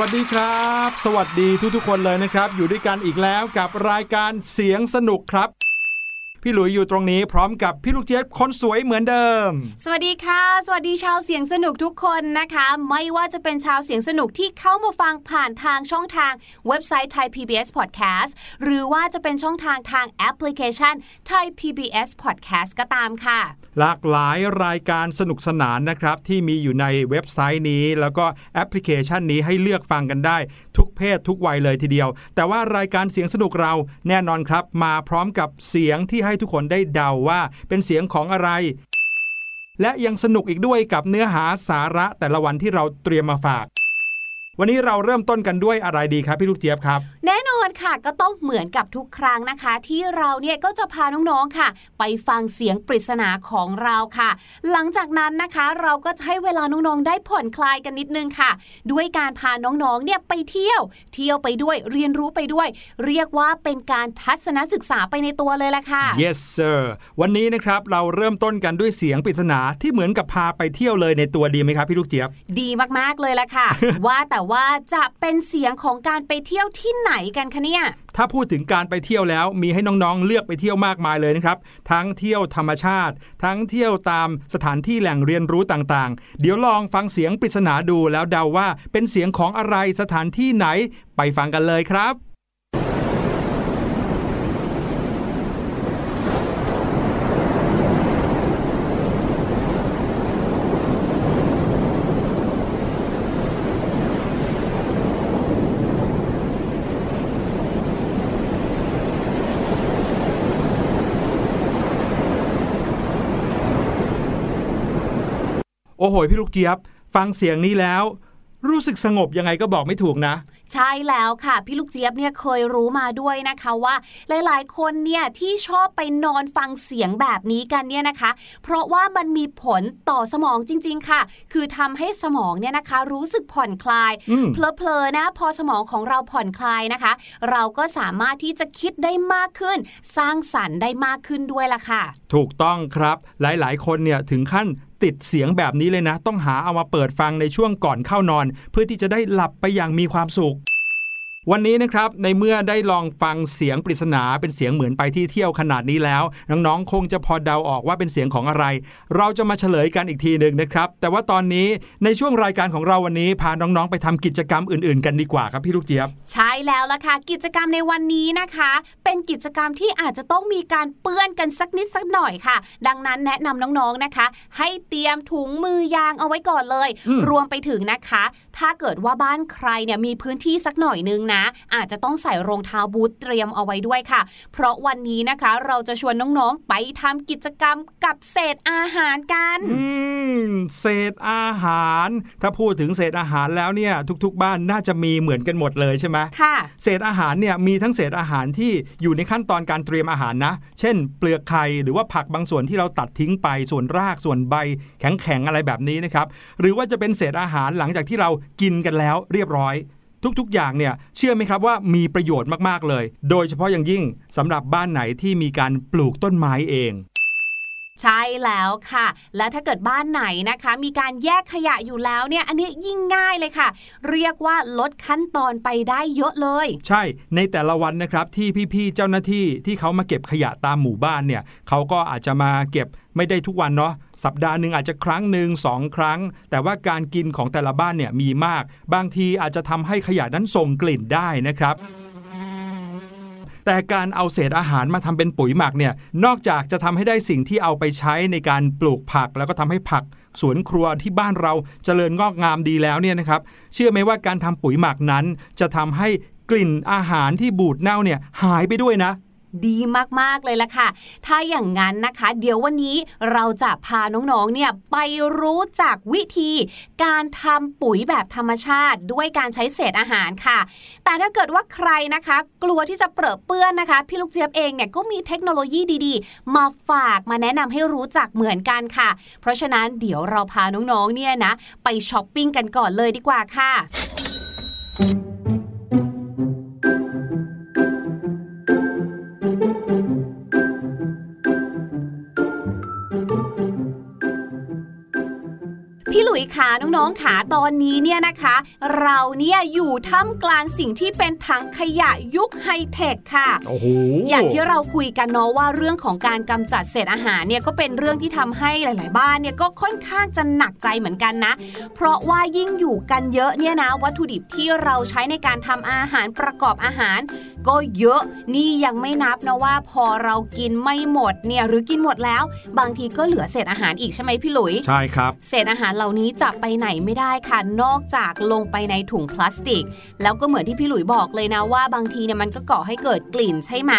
วัสดีครับ สวัสดีทุกๆคนเลยนะครับ อยู่ด้วยกันอีกแล้วกับรายการเสียงสนุกครับพี่หลุยอยู่ตรงนี้พร้อมกับพี่ลูกเจี๊ยบคนสวยเหมือนเดิม สวัสดีค่ะ สวัสดีชาวเสียงสนุกทุกคนนะคะ ไม่ว่าจะเป็นชาวเสียงสนุกที่เข้ามาฟังผ่านทางช่องทางเว็บไซต์ Thai PBS Podcast หรือว่าจะเป็นช่องทางทางแอปพลิเคชัน Thai PBS Podcast ก็ตามค่ะ หลากหลายรายการสนุกสนานนะครับ ที่มีอยู่ในเว็บไซต์นี้ แล้วก็แอปพลิเคชันนี้ให้เลือกฟังกันได้ ทุกเพศทุกวัยเลยทีเดียว แต่ว่ารายการเสียงสนุกเราแน่นอนครับ มาพร้อมกับเสียงที่ให้ทุกคนได้เดาว่า เป็นเสียงของอะไรและยังสนุกอีกด้วยกับเนื้อหาสาระแต่ละวันที่เราเตรียมมาฝาก วันนี้เราเริ่มต้นกันด้วยอะไรดีครับพี่ลูกเจี๊ยบครับ แน่นอนค่ะก็ต้องเหมือนกับทุกครั้งนะคะ ที่เราเนี่ยก็จะพาน้องๆค่ะ ไปฟังเสียงปริศนาของเราค่ะ หลังจากนั้นนะคะเราก็จะให้เวลาน้องๆได้ผ่อนคลายกันนิดนึงค่ะ ด้วยการพาน้องๆเนี่ยไปเที่ยว เที่ยวไปด้วยเรียนรู้ไปด้วย เรียกว่าเป็นการทัศนศึกษาไปในตัวเลยละค่ะ yes sir วันนี้นะครับเราเริ่มต้นกันด้วยเสียงปริศนาที่เหมือนกับพาไปเที่ยวเลยในตัวดีไหมครับพี่ลูกเจี๊ยบ ดีมากๆเลยละค่ะ ว่าแต่ว่าจะเป็นเสียงของการไปเที่ยวที่ไหนกันคะเนี่ย ถ้าพูดถึงการไปเที่ยวแล้วมีให้น้องๆ เลือกไปเที่ยวมากมายเลยนะครับ ทั้งเที่ยวธรรมชาติ ทั้งเที่ยวตามสถานที่แหล่งเรียนรู้ต่างๆ เดี๋ยวลองฟังเสียงปริศนาดูแล้วเดาว่าเป็นเสียงของอะไรสถานที่ไหนไปฟังกันเลยครับ โอ้โหพี่ลูกเจี๊ยบ ฟังเสียงนี้แล้ว รู้สึกสงบยังไงก็บอกไม่ถูกนะใช่แล้วค่ะ พี่ลูกเจี๊ยบเนี่ยเคยรู้มาด้วยนะคะว่า หลายๆ คนเนี่ยที่ชอบไปนอนฟังเสียงแบบนี้กันเนี่ยนะคะ เพราะว่ามันมีผลต่อสมองจริง ๆ ค่ะ คือทำให้สมองเนี่ยนะคะ รู้สึกผ่อนคลายอืมเพลอๆนะ พอสมองของเราผ่อนคลายนะคะ เราก็สามารถที่จะคิดได้มากขึ้น สร้างสรรค์ได้มากขึ้นด้วยล่ะค่ะ ถูกต้องครับหลายๆ คนเนี่ยถึงขั้น ติดเสียงแบบนี้เลยนะ ต้องหาเอามาเปิดฟังในช่วงก่อนเข้านอน เพื่อที่จะได้หลับไปอย่างมีความสุข วันนี้นะครับในเมื่อได้ลองฟังเสียงปริศนาเป็นเสียงเหมือนไปที่เที่ยวขนาดนี้แล้วน้องๆคงจะพอเดาออกว่าเป็นเสียงของอะไร เราจะมาเฉลยกันอีกทีหนึ่งนะครับ แต่ว่าตอนนี้ในช่วงรายการของเราวันนี้พาน้องๆไปทำกิจกรรมอื่นๆ กันดีกว่าครับพี่ลูกเจี๊ยบ ใช่แล้วล่ะค่ะกิจกรรมในวันนี้นะคะ เป็นกิจกรรมที่อาจจะต้องมีการเปื้อนกันสักนิดสักหน่อยค่ะ ดังนั้นแนะนำน้องๆนะคะ ให้เตรียมถุงมือยางเอาไว้ก่อนเลยอืมรวมไปถึงนะคะ ถ้าเกิดว่าบ้านใครเนี่ยมีพื้นที่สักหน่อยนึงนะ อาจจะต้องใส่รองเท้าบูทเตรียมเอาไว้ด้วยค่ะ เพราะวันนี้นะคะ เราจะชวนน้องๆไปทำกิจกรรมกับเศษอาหารกันอืมเศษอาหาร ถ้าพูดถึงเศษอาหารแล้วเนี่ยทุก ๆ บ้านน่าจะมีเหมือนกันหมดเลยใช่ไหมค่ะ เศษอาหารเนี่ยมีทั้งเศษอาหารที่อยู่ในขั้นตอนการเตรียมอาหารนะ เช่น เปลือกไข่หรือว่าผักบางส่วนที่เราตัดทิ้งไปส่วนรากส่วนใบ แข็งๆอะไรแบบนี้นะครับหรือว่าจะเป็นเศษอาหารหลังจากที่เรากินกันแล้วเรียบร้อย ทุกๆ อย่างเนี่ยเชื่อไหมครับว่ามีประโยชน์มากๆเลย โดยเฉพาะอย่างยิ่งสำหรับบ้านไหนที่มีการปลูกต้นไม้เองใช่แล้วค่ะ และถ้าเกิดบ้านไหนนะคะ มีการแยกขยะอยู่แล้วเนี่ย อันนี้ยิ่งง่ายเลยค่ะ เรียกว่าลดขั้นตอนไปได้เยอะเลย ใช่ในแต่ละวันนะครับที่พี่ๆเจ้าหน้าที่ที่เขามาเก็บขยะตามหมู่บ้านเนี่ยเขาก็อาจจะมาเก็บ ไม่ได้ทุกวันเนาะสัปดาห์หนึ่งอาจจะครั้งหนึ่งสองครั้ง แต่ว่าการกินของแต่ละบ้านเนี่ยมีมาก บางทีอาจจะทำให้ขยะนั้นส่งกลิ่นได้นะครับแต่การเอาเศษอาหารมาทำเป็นปุ๋ยหมักเนี่ยนอกจากจะทำให้ได้สิ่งที่เอาไปใช้ในการปลูกผัก แล้วก็ทำให้ผักสวนครัวที่บ้านเราเจริญงอกงามดีแล้วเนี่ยนะครับเชื่อไหมว่าการทำปุ๋ยหมักนั้น จะทำให้กลิ่นอาหารที่บูดเน่าเนี่ยหายไปด้วยนะ ดีมากๆเลยล่ะค่ะ ถ้าอย่างนั้นนะคะ เดี๋ยววันนี้เราจะพาน้องๆ เนี่ยไปรู้จักวิธีการทำปุ๋ยแบบธรรมชาติ ด้วยการใช้เศษอาหารค่ะ แต่ถ้าเกิดว่าใครนะคะ กลัวที่จะเปรอะเปื้อนนะคะ พี่ลูกเจี๊ยบเองเนี่ยก็มีเทคโนโลยีดีๆ มาฝากมาแนะนำให้รู้จักเหมือนกันค่ะ เพราะฉะนั้นเดี๋ยวเราพาน้องๆ เนี่ยนะไปช้อปปิ้งกันก่อนเลยดีกว่าค่ะ พี่หลุยคะน้องๆขาตอนนี้เนี่ยนะคะ เราเนี่ยอยู่ท่ามกลางสิ่งที่เป็นถังขยะยุคไฮเทคค่ะโอ้โหอย่างที่เราคุยกันเนาะว่าเรื่องของการกำจัดเศษอาหารเนี่ยก็เป็นเรื่องที่ทำให้หลาย ๆ บ้านเนี่ยก็ค่อนข้างจะหนักใจเหมือนกันนะ เพราะว่ายิ่งอยู่กันเยอะเนี่ยนะ วัตถุดิบที่เราใช้ในการทำอาหารประกอบอาหาร ก็เยอะนี่ยังไม่นับนะว่าพอเรากินไม่หมดเนี่ยหรือกินหมดแล้ว บางทีก็เหลือเศษอาหารอีกใช่ไหมพี่หลุยใช่ครับเศษอาหารเหล่านี้จะไปไหนไม่ได้ค่ะ นอกจากลงไปในถุงพลาสติก แล้วก็เหมือนที่พี่หลุยบอกเลยนะว่าบางทีเนี่ยมันก็ก่อให้เกิดกลิ่นใช่ไหม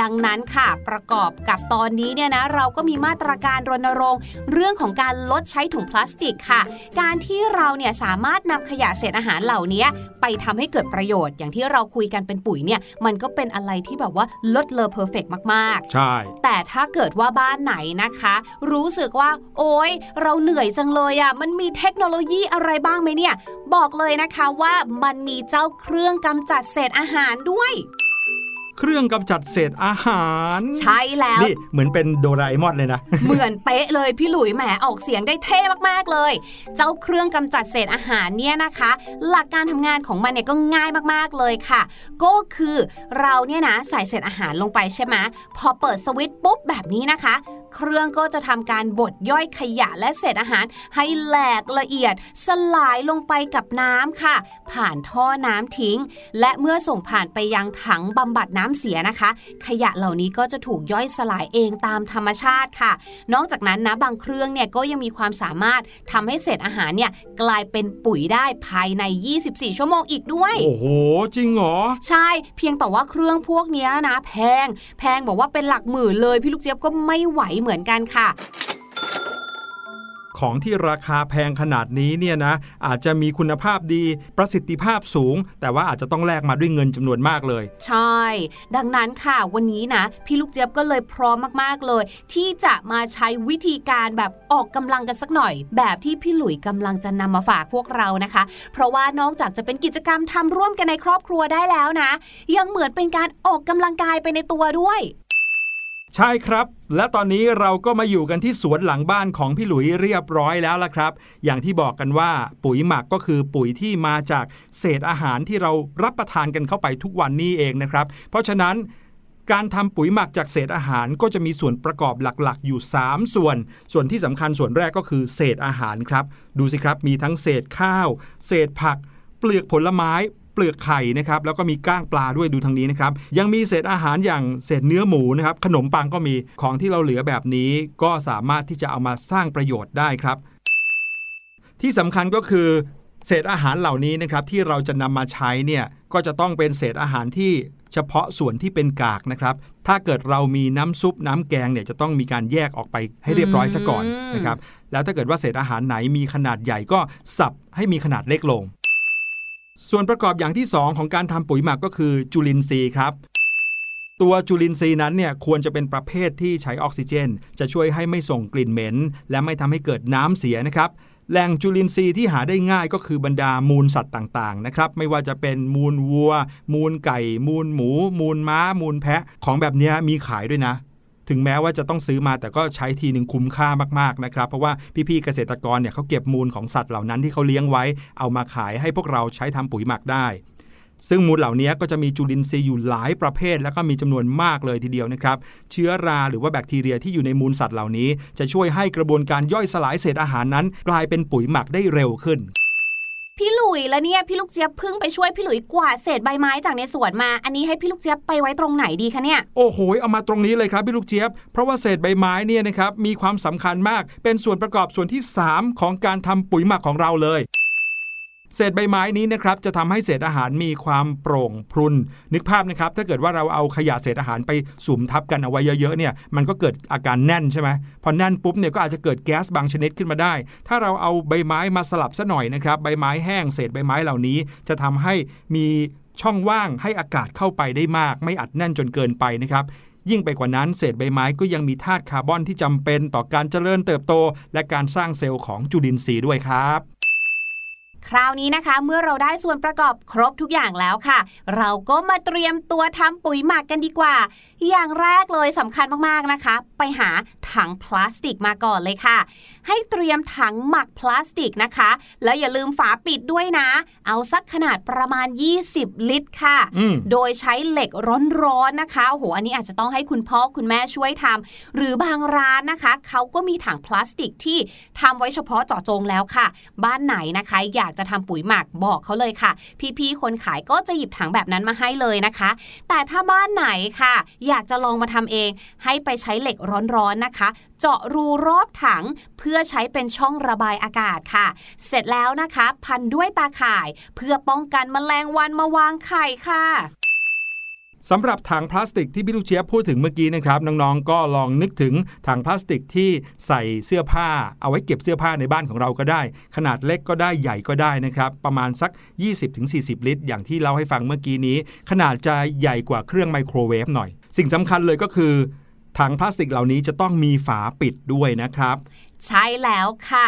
ดังนั้นค่ะประกอบกับตอนนี้เนี่ยนะเราก็มีมาตรการรณรงค์ เรื่องของการลดใช้ถุงพลาสติกค่ะ การที่เราเนี่ยสามารถนำขยะเศษอาหารเหล่านี้ไปทำให้เกิดประโยชน์ อย่างที่เราคุยกันเป็นปุ๋ยเนี่ยมันก็เป็นอะไรที่แบบว่าลดเลอเพอร์เฟกมากๆ ใช่ แต่ถ้าเกิดว่าบ้านไหนนะคะ รู้สึกว่า โอ๊ยเราเหนื่อยจังเลยอะ่ะมันมีเทคโนโลยีอะไรบ้างไหมเนี่ย บอกเลยนะคะว่ามันมีเจ้าเครื่องกำจัดเศษอาหารด้วยเครื่องกำจัดเศษอาหาร ใช่แล้ว นี่เหมือนเป็นโดราเอมอนเลยนะ เหมือนเป๊ะเลยพี่หลุยแหมออกเสียงได้เท่มากๆเลย เจ้าเครื่องกำจัดเศษอาหารเนี่ยนะคะ หลักการทำงานของมันเนี่ยก็ง่ายมากๆเลยค่ะ ก็คือเราเนี่ยนะใส่เศษอาหารลงไปใช่ไหมพอเปิดสวิตช์ปุ๊บแบบนี้นะคะ เครื่องก็จะทำการบดย่อยขยะและเศษอาหาร ให้แหลกละเอียดสลายลงไปกับน้ำค่ะ ผ่านท่อน้ำทิ้ง และเมื่อส่งผ่านไปยังถังบำบัดน้ำเสียนะคะ ขยะเหล่านี้ก็จะถูกย่อยสลายเองตามธรรมชาติค่ะ นอกจากนั้นนะบางเครื่องเนี่ยก็ยังมีความสามารถทำให้เศษอาหารเนี่ยกลายเป็นปุ๋ยได้ภายใน 24 ชั่วโมงอีกด้วย โอ้โห จริงเหรอ ใช่ เพียงแต่ว่าเครื่องพวกเนี้ยนะ แพง แพงบอกว่าเป็นหลักหมื่นเลย พี่ลูกเจี๊ยบก็ไม่ไหวเหมือนกันค่ะของที่ราคาแพงขนาดนี้เนี่ยนะอาจจะมีคุณภาพดีประสิทธิภาพสูง แต่ว่าอาจจะต้องแลกมาด้วยเงินจำนวนมากเลย ใช่ ดังนั้นค่ะ วันนี้นะ พี่ลูกเจี๊ยบก็เลยพร้อมมากๆเลย ที่จะมาใช้วิธีการแบบออกกำลังกันสักหน่อย แบบที่พี่หลุยกำลังจะนำมาฝากพวกเรานะคะ เพราะว่านอกจากจะเป็นกิจกรรมทำร่วมกันในครอบครัวได้แล้วนะ ยังเหมือนเป็นการออกกำลังกายไปในตัวด้วย ใช่ครับ และตอนนี้เราก็มาอยู่กันที่สวนหลังบ้านของพี่หลุยเรียบร้อยแล้วละครับ อย่างที่บอกกันว่าปุ๋ยหมักก็คือปุ๋ยที่มาจากเศษอาหารที่เรารับประทานกันเข้าไปทุกวันนี้เองนะครับ เพราะฉะนั้นการทำปุ๋ยหมักจากเศษอาหารก็จะมีส่วนประกอบหลักๆ อยู่ 3 ส่วน ส่วนที่สำคัญส่วนแรกก็คือเศษอาหารครับ ดูสิครับมีทั้งเศษข้าว เศษผัก เปลือกผลไม้ เปลือกไข่นะครับแล้วก็มีก้างปลาด้วยดูทางนี้นะครับยังมีเศษอาหารอย่างเศษเนื้อหมูนะครับขนมปังก็มีของที่เราเหลือแบบนี้ ก็สามารถที่จะเอามาสร้างประโยชน์ได้ครับ ที่สำคัญก็คือเศษอาหารเหล่านี้นะครับที่เราจะนำมาใช้เนี่ยก็จะต้องเป็นเศษอาหารที่เฉพาะส่วนที่เป็นกากนะครับ ถ้าเกิดเรามีน้ำซุปน้ำแกงเนี่ยจะต้องมีการแยกออกไปให้เรียบร้อยซะก่อนนะครับ แล้วถ้าเกิดว่าเศษอาหารไหนมีขนาดใหญ่ก็สับให้มีขนาดเล็กลง ส่วนประกอบอย่างที่ 2 ของการทำปุ๋ยหมักก็คือจุลินทรีย์ครับ ตัวจุลินทรีย์นั้นเนี่ยควรจะเป็นประเภทที่ใช้ออกซิเจน จะช่วยให้ไม่ส่งกลิ่นเหม็น และไม่ทำให้เกิดน้ำเสียนะครับแหล่งจุลินทรีย์ที่หาได้ง่ายก็คือบรรดามูลสัตว์ต่างๆนะครับไม่ว่าจะเป็นมูลวัว มูลไก่ มูลหมู มูลม้า มูลแพะ ของแบบนี้มีขายด้วยนะ ถึงแม้ว่าจะต้องซื้อมาแต่ก็ใช้ทีหนึ่งคุ้มค่ามากๆนะครับเพราะว่าพี่ๆเกษตรกรเนี่ยเขาเก็บมูลของสัตว์เหล่านั้นที่เขาเลี้ยงไว้ เอามาขายให้พวกเราใช้ทำปุ๋ยหมักได้ ซึ่งมูลเหล่านี้ก็จะมีจุลินทรีย์อยู่หลายประเภท แล้วก็มีจำนวนมากเลยทีเดียวนะครับ เชื้อราหรือว่าแบคทีเรียที่อยู่ในมูลสัตว์เหล่านี้ จะช่วยให้กระบวนการย่อยสลายเศษอาหารนั้น กลายเป็นปุ๋ยหมักได้เร็วขึ้น พี่หลุยแล้วเนี่ยพี่ลูกเจี๊ยบเพิ่งไปช่วยพี่หลุยกวาดเศษใบไม้จากในสวนมา อันนี้ให้พี่ลูกเจี๊ยบไปไว้ตรงไหนดีคะเนี่ยโอ้โหเอามาตรงนี้เลยครับพี่ลูกเจี๊ยบเพราะว่าเศษใบไม้เนี่ยนะครับมีความสำคัญมากเป็นส่วนประกอบส่วนที่ 3 ของการทำปุ๋ยหมักของเราเลย เศษใบไม้นี้นะครับจะทำให้เศษอาหารมีความโปร่งพรุน นึกภาพนะครับ ถ้าเกิดว่าเราเอาขยะเศษอาหารไปสุมทับกันเอาไว้เยอะๆเนี่ยมันก็เกิดอาการแน่นใช่ไหมพอแน่นปุ๊บเนี่ยก็อาจจะเกิดแก๊สบางชนิดขึ้นมาได้ ถ้าเราเอาใบไม้มาสลับซะหน่อยนะครับใบไม้แห้งเศษใบไม้เหล่านี้ จะทำให้มีช่องว่างให้อากาศเข้าไปได้มาก ไม่อัดแน่นจนเกินไปนะครับยิ่งไปกว่านั้นเศษใบไม้ก็ยังมีธาตุคาร์บอนที่จำเป็นต่อการเจริญเติบโต และการสร้างเซลล์ของจุลินทรีย์ด้วยครับ คราวนี้นะคะ เมื่อเราได้ส่วนประกอบครบทุกอย่างแล้วค่ะ เราก็มาเตรียมตัวทำปุ๋ยหมักกันดีกว่าอย่างแรกเลยสำคัญมากๆนะคะ ไปหาถังพลาสติกมาก่อนเลยค่ะ ให้เตรียมถังหมักพลาสติกนะคะ แล้วอย่าลืมฝาปิดด้วยนะ เอาสักขนาดประมาณ 20 ลิตรค่ะอืมโดยใช้เหล็กร้อนๆนะคะโอ้โหอันนี้อาจจะต้องให้คุณพ่อคุณแม่ช่วยทำหรือบางร้านนะคะ เขาก็มีถังพลาสติกที่ทำไว้เฉพาะเจาะจงแล้วค่ะ บ้านไหนนะคะ อยากจะทำปุ๋ยหมักบอกเขาเลยค่ะ พี่ๆคนขายก็จะหยิบถังแบบนั้นมาให้เลยนะคะ แต่ถ้าบ้านไหนค่ะอยากจะลองมาทำเอง ให้ไปใช้เหล็กร้อนๆนะคะ เจาะรูรอบถังเพื่อใช้เป็นช่องระบายอากาศค่ะ เสร็จแล้วนะคะ พันด้วยตาข่าย เพื่อป้องกันแมลงวันมาวางไข่ค่ะสำหรับถังพลาสติกที่พี่ลูกเชียบพูดถึงเมื่อกี้นะครับน้องๆก็ลองนึกถึงถังพลาสติกที่ใส่เสื้อผ้า เอาไว้เก็บเสื้อผ้าในบ้านของเราก็ได้ ขนาดเล็กก็ได้ใหญ่ก็ได้นะครับ ประมาณสัก 20-40 ลิตร อย่างที่เล่าให้ฟังเมื่อกี้นี้ ขนาดจะใหญ่กว่าเครื่องไมโครเวฟหน่อย สิ่งสำคัญเลยก็คือถังพลาสติกเหล่านี้จะต้องมีฝาปิดด้วยนะครับ ใช่แล้วค่ะ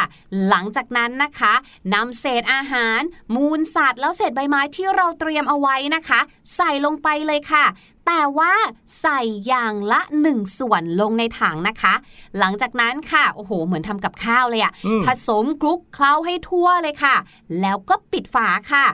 หลังจากนั้นนะคะนำเศษอาหาร มูลสัตว์แล้วเศษใบไม้ที่เราเตรียมเอาไว้นะคะ ใส่ลงไปเลยค่ะ แต่ว่าใส่อย่างละหนึ่งส่วนลงในถังนะคะ หลังจากนั้นค่ะ โอ้โห เหมือนทำกับข้าวเลยอะอืมผสมคลุกเคล้าให้ทั่วเลยค่ะ แล้วก็ปิดฝาค่ะ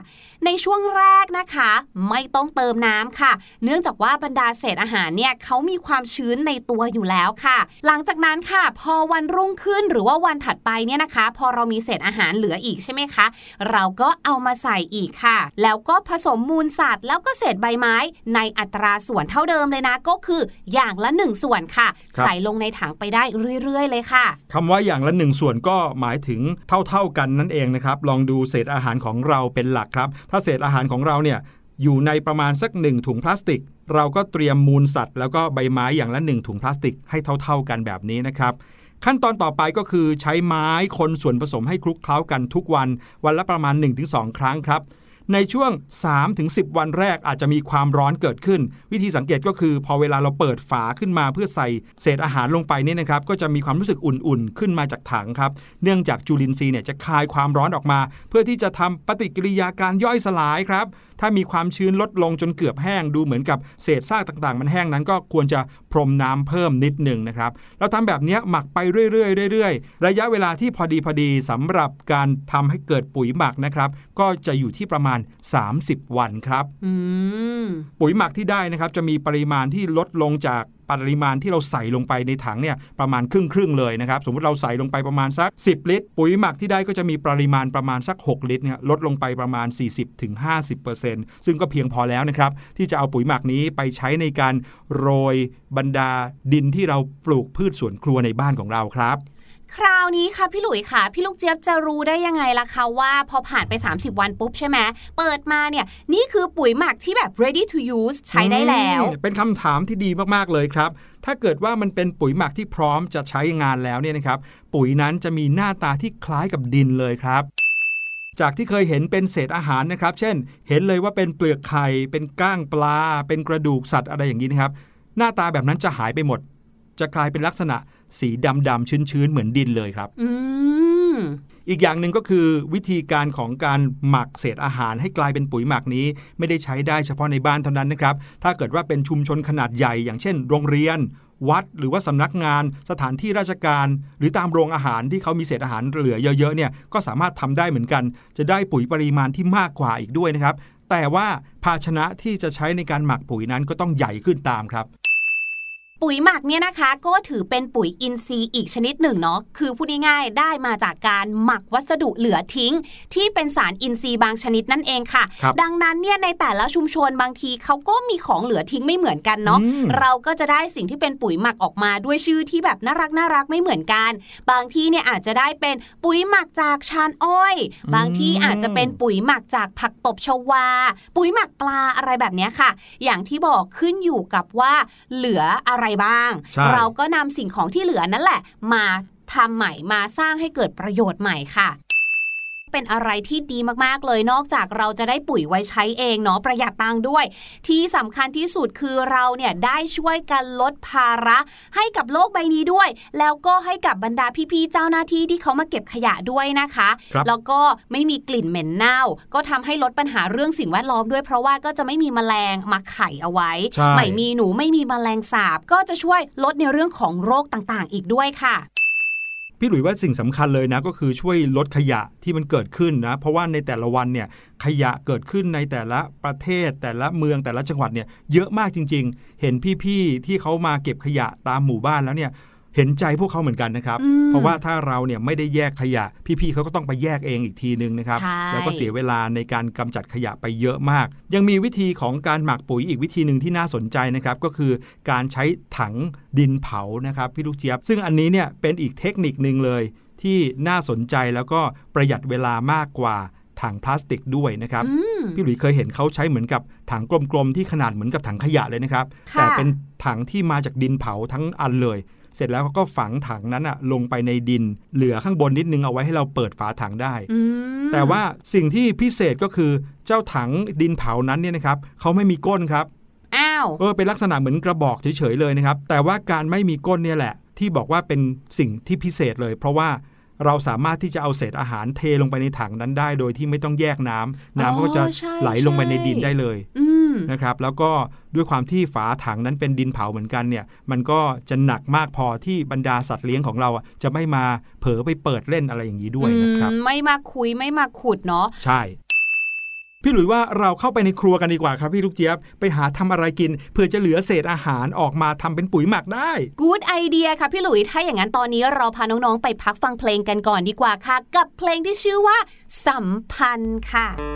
ในช่วงแรกนะคะ ไม่ต้องเติมน้ำค่ะ เนื่องจากว่าบรรดาเศษอาหารเนี่ยเขามีความชื้นในตัวอยู่แล้วค่ะ หลังจากนั้นค่ะ พอวันรุ่งขึ้นหรือว่าวันถัดไปเนี่ยนะคะ พอเรามีเศษอาหารเหลืออีกใช่ไหมคะ เราก็เอามาใส่อีกค่ะ แล้วก็ผสมมูลสัตว์ แล้วก็เศษใบไม้ในอัตราส่วนเท่าเดิมเลยนะ ก็คืออย่างละหนึ่งส่วนค่ะครับใส่ลงในถังไปได้เรื่อยๆ เลยค่ะคำว่าอย่างละหนึ่งส่วนก็หมายถึงเท่าๆกันนั่นเองนะครับ ลองดูเศษอาหารของเราเป็นหลักครับ ถ้าเศษอาหารของเราเนี่ยอยู่ในประมาณสักหนึ่งถุงพลาสติก เราก็เตรียมมูลสัตว์ แล้วก็ใบไม้อย่างละหนึ่งถุงพลาสติกให้เท่า ๆกันแบบนี้นะครับขั้นตอนต่อไปก็คือใช้ไม้คนส่วนผสมให้คลุกเคล้ากันทุกวัน วันละประมาณ 1-2 ครั้งครับ ในช่วง 3-10 วันแรกอาจจะมีความร้อนเกิดขึ้น วิธีสังเกตก็คือ พอเวลาเราเปิดฝาขึ้นมาเพื่อใส่เศษอาหารลงไปเนี่ยนะครับก็จะมีความรู้สึกอุ่นๆ ขึ้นมาจากถังครับ เนื่องจากจุลินทรีย์เนี่ยจะคายความร้อนออกมา เพื่อที่จะทำปฏิกิริยาการย่อยสลายครับถ้ามีความชื้นลดลงจนเกือบแห้งดูเหมือนกับเศษซากต่างๆ มันแห้งนั้นก็ควรจะพรมน้ำเพิ่มนิดหนึ่งนะครับเราทำแบบเนี้ยหมักไปเรื่อยๆเรื่อยๆ ระยะเวลาที่พอดีพอดีสำหรับการทำให้เกิดปุ๋ยหมักนะครับ ก็จะอยู่ที่ประมาณ 30 วันครับอืมปุ๋ยหมักที่ได้นะครับจะมีปริมาณที่ลดลงจาก ปริมาณที่เราใส่ลงไปในถังเนี่ยประมาณครึ่งครึ่งเลยนะครับ สมมติเราใส่ลงไปประมาณสัก 10 ลิตร ปุ๋ยหมักที่ได้ก็จะมีปริมาณประมาณสัก 6 ลิตรเนี่ยลดลงไปประมาณ 40-50%ซึ่งก็เพียงพอแล้วนะครับ ที่จะเอาปุ๋ยหมักนี้ไปใช้ในการโรยบรรดาดินที่เราปลูกพืชสวนครัวในบ้านของเราครับ คราวนี้ค่ะพี่หลุยค่ะ พี่ลูกเจี๊ยบจะรู้ได้ยังไงล่ะคะว่าพอผ่านไป 30 วันปุ๊บใช่ไหมเปิดมาเนี่ยนี่คือปุ๋ยหมักที่แบบ ready to use ใช้ได้แล้ว เป็นคำถามที่ดีมากๆเลยครับ ถ้าเกิดว่ามันเป็นปุ๋ยหมักที่พร้อมจะใช้งานแล้วเนี่ยนะครับปุ๋ยนั้นจะมีหน้าตาที่คล้ายกับดินเลยครับจากที่เคยเห็นเป็นเศษอาหารนะครับ เช่น เห็นเลยว่าเป็นเปลือกไข่ เป็นก้างปลา เป็นกระดูกสัตว์อะไรอย่างนี้นะครับ หน้าตาแบบนั้นจะหายไปหมด จะกลายเป็นลักษณะ สีดำๆชื้นๆ เหมือนดินเลยครับอืมอีกอย่างหนึ่งก็คือวิธีการของการหมักเศษอาหารให้กลายเป็นปุ๋ยหมักนี้ ไม่ได้ใช้ได้เฉพาะในบ้านเท่านั้นนะครับ ถ้าเกิดว่าเป็นชุมชนขนาดใหญ่ อย่างเช่น โรงเรียน วัด หรือว่าสำนักงาน สถานที่ราชการ หรือตามโรงอาหารที่เขามีเศษอาหารเหลือเยอะๆเนี่ยก็สามารถทำได้เหมือนกัน จะได้ปุ๋ยปริมาณที่มากกว่าอีกด้วยนะครับแต่ว่าภาชนะที่จะใช้ในการหมักปุ๋ยนั้นก็ต้องใหญ่ขึ้นตามครับ ปุ๋ยหมักเนี่ยนะคะ ก็ถือเป็นปุ๋ยอินทรีย์อีกชนิดหนึ่งเนาะคือพูดง่ายๆได้มาจากการหมักวัสดุเหลือทิ้ง ที่เป็นสารอินทรีย์บางชนิดนั่นเองค่ะครับดังนั้นเนี่ยในแต่ละชุมชนบางทีเขาก็มีของเหลือทิ้งไม่เหมือนกันเนาะอืมเราก็จะได้สิ่งที่เป็นปุ๋ยหมักออกมาด้วยชื่อที่แบบน่ารักน่ารักไม่เหมือนกัน บางที่เนี่ยอาจจะได้เป็นปุ๋ยหมักจากชานอ้อย บางที่อาจจะเป็นปุ๋ยหมักจากผักตบชวา ปุ๋ยหมักปลาอะไรแบบเนี้ยค่ะ อย่างที่บอกขึ้นอยู่กับว่าเหลืออะไรบ้างใช่เราก็นำสิ่งของที่เหลือนั่นแหละ มาทำใหม่มาสร้างให้เกิดประโยชน์ใหม่ค่ะ เป็นอะไรที่ดีมากๆเลย นอกจากเราจะได้ปุ๋ยไว้ใช้เองเนาะประหยัดตังค์ด้วย ที่สำคัญที่สุดคือเราเนี่ยได้ช่วยกันลดภาระให้กับโลกใบนี้ด้วย แล้วก็ให้กับบรรดาพี่ๆเจ้าหน้าที่ที่เขามาเก็บขยะด้วยนะคะครับแล้วก็ไม่มีกลิ่นเหม็นเน่า ก็ทำให้ลดปัญหาเรื่องสิ่งแวดล้อมด้วย เพราะว่าก็จะไม่มีแมลงมาไข่เอาไว้ใช่ไม่มีหนูไม่มีแมลงสาบ ก็จะช่วยลดในเรื่องของโรคต่างๆ อีกด้วยค่ะ พี่หลุยว่าสิ่งสำคัญเลยนะก็คือช่วยลดขยะที่มันเกิดขึ้นนะ เพราะว่าในแต่ละวันเนี่ยขยะเกิดขึ้นในแต่ละประเทศ แต่ละเมืองแต่ละจังหวัดเนี่ยเยอะมากจริง ๆ เห็นพี่ๆที่เขามาเก็บขยะตามหมู่บ้านแล้วเนี่ย เห็นใจพวกเขาเหมือนกันนะครับอืมเพราะว่าถ้าเราเนี่ยไม่ได้แยกขยะ พี่ๆเขาก็ต้องไปแยกเองอีกทีนึงนะครับใช่แล้วก็เสียเวลาในการกำจัดขยะไปเยอะมาก ยังมีวิธีของการหมักปุ๋ยอีกวิธีหนึ่งที่น่าสนใจนะครับก็คือการใช้ถังดินเผานะครับพี่ลูกเจี๊ยบ ซึ่งอันนี้เนี่ยเป็นอีกเทคนิคหนึ่งเลยที่น่าสนใจแล้วก็ประหยัดเวลามากกว่าถังพลาสติกด้วยนะครับอืมพี่หลุยเคยเห็นเขาใช้เหมือนกับถังกลมๆ ที่ขนาดเหมือนกับถังขยะเลยนะครับค่ะแต่เป็นถังที่มาจากดินเผาทั้งอันเลย เสร็จแล้วเขาก็ฝังถังนั้นอะลงไปในดิน เหลือข้างบนนิดนึงเอาไว้ให้เราเปิดฝาถังได้อืมแต่ว่าสิ่งที่พิเศษก็คือเจ้าถังดินเผานั้นเนี่ยนะครับเขาไม่มีก้นครับอ้าวเออเป็นลักษณะเหมือนกระบอกเฉยๆเลยนะครับ แต่ว่าการไม่มีก้นเนี่ยแหละ ที่บอกว่าเป็นสิ่งที่พิเศษเลย เพราะว่า เราสามารถที่จะเอาเศษอาหารเทลงไปในถังนั้นได้ โดยที่ไม่ต้องแยกน้ำน้ำก็จะอ๋อใช่ไหลลงไปในดินใช่ได้เลยอืมนะครับแล้วก็ด้วยความที่ฝาถังนั้นเป็นดินเผาเหมือนกันเนี่ย มันก็จะหนักมากพอที่บรรดาสัตว์เลี้ยงของเราอะจะไม่มาเผลอไปเปิดเล่นอะไรอย่างนี้ด้วยนะครับอืมไม่มาคุยไม่มาขุดเนาะใช่ พี่หลุยว่าเราเข้าไปในครัวกันดีกว่าครับพี่ลูกเจี๊ยบไปหาทำอะไรกินเพื่อจะเหลือเศษอาหารออกมาทำเป็นปุ๋ยหมักได้กูดไอเดียค่ะพี่หลุยถ้าอย่างนั้นตอนนี้เราพาน้องๆไปพักฟังเพลงกันก่อนดีกว่าค่ะ กับเพลงที่ชื่อว่าสัมพันธ์ค่ะ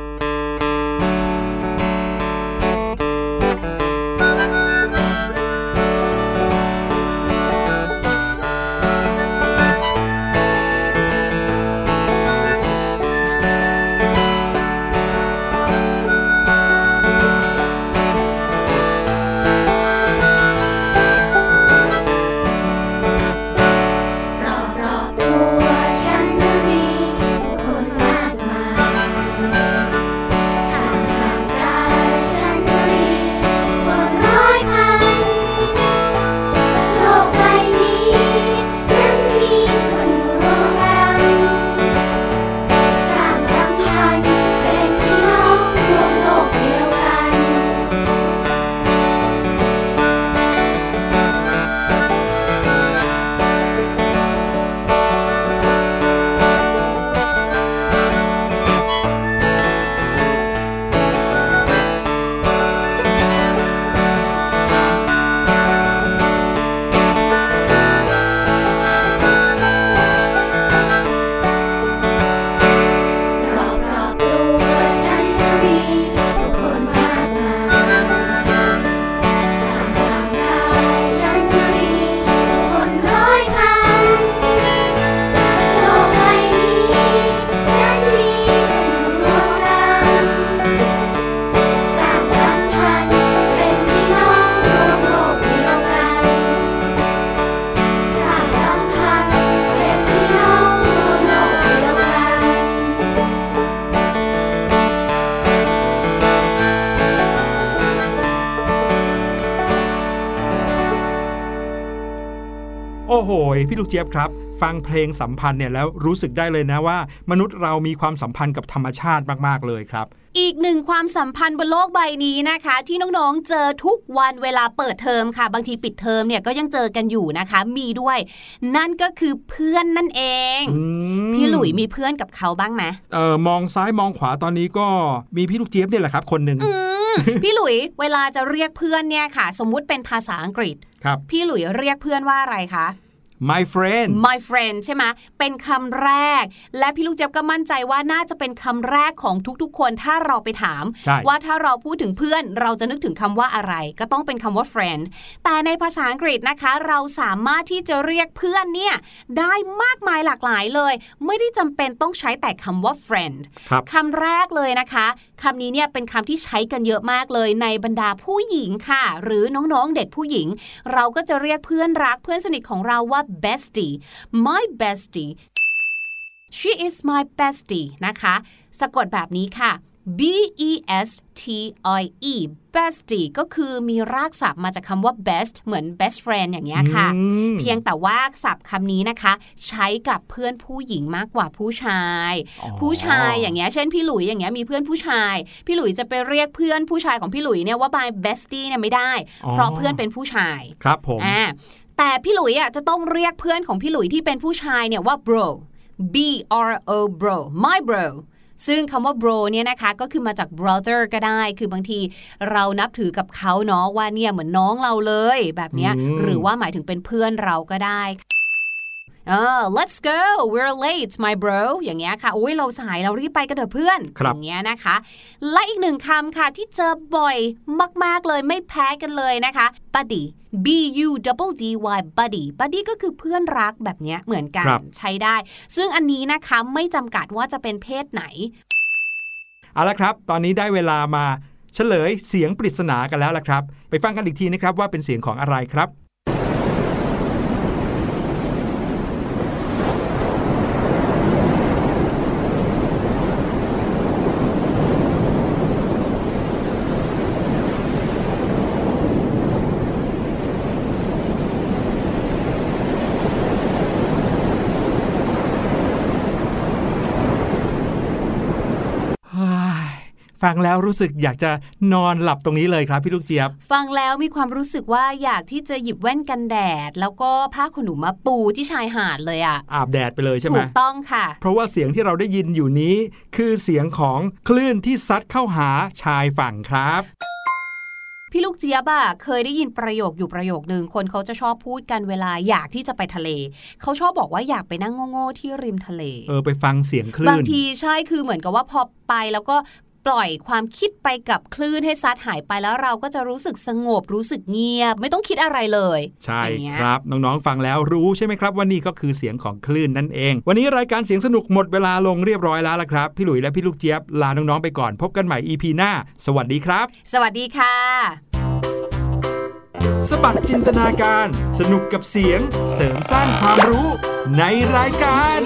เจี๊ยบครับ ฟังเพลงสัมพันธ์เนี่ยแล้วรู้สึกได้เลยนะว่า มนุษย์เรามีความสัมพันธ์กับธรรมชาติมากๆเลยครับอีกหนึ่งความสัมพันธ์บนโลกใบนี้นะคะ ที่น้องๆ เจอทุกวันเวลาเปิดเทอมค่ะ บางทีปิดเทอมเนี่ยก็ยังเจอกันอยู่นะคะ มีด้วย นั่นก็คือเพื่อนนั่นเองอืมพี่หลุยมีเพื่อนกับเขาบ้างไหมเอ่อมองซ้ายมองขวาตอนนี้ก็มีพี่ลูกเจี๊ยบเนี่ยแหละครับ คนหนึ่งอืมพี่หลุยเวลาจะเรียกเพื่อนเนี่ยค่ะ สมมุติเป็นภาษาอังกฤษครับพี่หลุยเรียกเพื่อนว่าอะไรคะ my friend my friend ใช่ไหมเป็นคำแรก และพี่ลูกเจี๊ยบก็มั่นใจว่าน่าจะเป็นคำแรกของทุกๆ คนถ้าเราไปถามใช่ว่าถ้าเราพูดถึงเพื่อนเราจะนึกถึงคำว่าอะไร ก็ต้องเป็นคำว่า friend แต่ในภาษาอังกฤษนะคะ เราสามารถที่จะเรียกเพื่อนเนี่ยได้มากมายหลากหลายเลย ไม่ได้จำเป็นต้องใช้แต่คำว่า friend ครับคำแรกเลยนะคะ คำนี้เนี่ยเป็นคำที่ใช้กันเยอะมากเลยในบรรดาผู้หญิงค่ะ หรือน้องๆเด็กผู้หญิง เราก็จะเรียกเพื่อนรักเพื่อนสนิทของเราว่า bestie my bestie she is my bestie นะคะ สะกดแบบนี้ค่ะ B E S T I E bestie ก็คือมีรากศัพท์มาจากคำว่า best เหมือน best friend อย่างเงี้ยค่ะอืมเพียงแต่ว่าศัพท์คำนี้นะคะ ใช้กับเพื่อนผู้หญิงมากกว่าผู้ชายอ๋อผู้ชายอย่างเงี้ยเช่นพี่หลุยอย่างเงี้ยมีเพื่อนผู้ชาย พี่หลุยจะไปเรียกเพื่อนผู้ชายของพี่หลุยเนี่ยว่า my bestie เนี่ยไม่ได้ เพราะเพื่อนเป็นผู้ชาย ครับผมอ่าแต่พี่หลุยอะจะต้องเรียกเพื่อนของพี่หลุยที่เป็นผู้ชายเนี่ยว่า bro b r o bro my bro ซึ่งคำว่า bro เนี่ยนะคะก็คือมาจาก brother ก็ได้ คือบางทีเรานับถือกับเขาเนาะว่าเนี่ยเหมือนน้องเราเลยแบบเนี้ยอืมหรือว่าหมายถึงเป็นเพื่อนเราก็ได้ เออ let's go we're late my bro อย่างเงี้ยค่ะโอ้ยเราสายเรารีบไปกันเถอะเพื่อนครับอย่างเงี้ยนะคะ และอีกหนึ่งคำค่ะที่เจอบ่อยมาก ๆ เลยไม่แพ้กันเลยนะคะ buddy b u double d y buddy buddy ก็คือเพื่อนรักแบบเนี้ยเหมือนกันครับใช้ได้ ซึ่งอันนี้นะคะไม่จำกัดว่าจะเป็นเพศไหน เอาละครับ ตอนนี้ได้เวลามาเฉลยเสียงปริศนากันแล้วละครับ ไปฟังกันอีกทีนะครับว่าเป็นเสียงของอะไรครับ ฟังแล้วรู้สึกอยากจะนอนหลับตรงนี้เลยครับพี่ลูกเจี๊ยบ ฟังแล้วมีความรู้สึกว่าอยากที่จะหยิบแว่นกันแดด แล้วก็ผ้าขนหนูมาปูที่ชายหาดเลยอะ่ะอาบแดดไปเลยใช่ไหถูมกต้องค่ะ เพราะว่าเสียงที่เราได้ยินอยู่นี้ คือเสียงของคลื่นที่ซัดเข้าหาชายฝั่งครับพี่ลูกเจี๊ยบอะเคยได้ยินประโยคอยู่ประโยคนึงคนเขาจะชอบพูดกันเวลาอยากที่จะไปทะเล เขาชอบบอกว่าอยากไปนั่งโง่ๆที่ริมทะเล เออไปฟังเสียงคลื่น บางทีใช่คือเหมือนกับว่าพอไปแล้วก็ ปล่อยความคิดไปกับคลื่นให้ซัดหายไปแล้วเราก็จะรู้สึกสงบรู้สึกเงียบ ไม่ต้องคิดอะไรเลย ใช่อย่างเงี้ยครับ น้องๆฟังแล้วรู้ใช่ไหมครับว่านี่ก็คือเสียงของคลื่นนั่นเอง วันนี้รายการเสียงสนุกหมดเวลาลงเรียบร้อยแล้วละครับ พี่หลุยและพี่ลูกเจี๊ยบลาน้องๆไปก่อนพบกันใหม่ EP หน้า สวัสดีครับ สวัสดีค่ะ สบัดจินตนาการ สนุกกับเสียงเสริมสร้างความรู้ในรายการ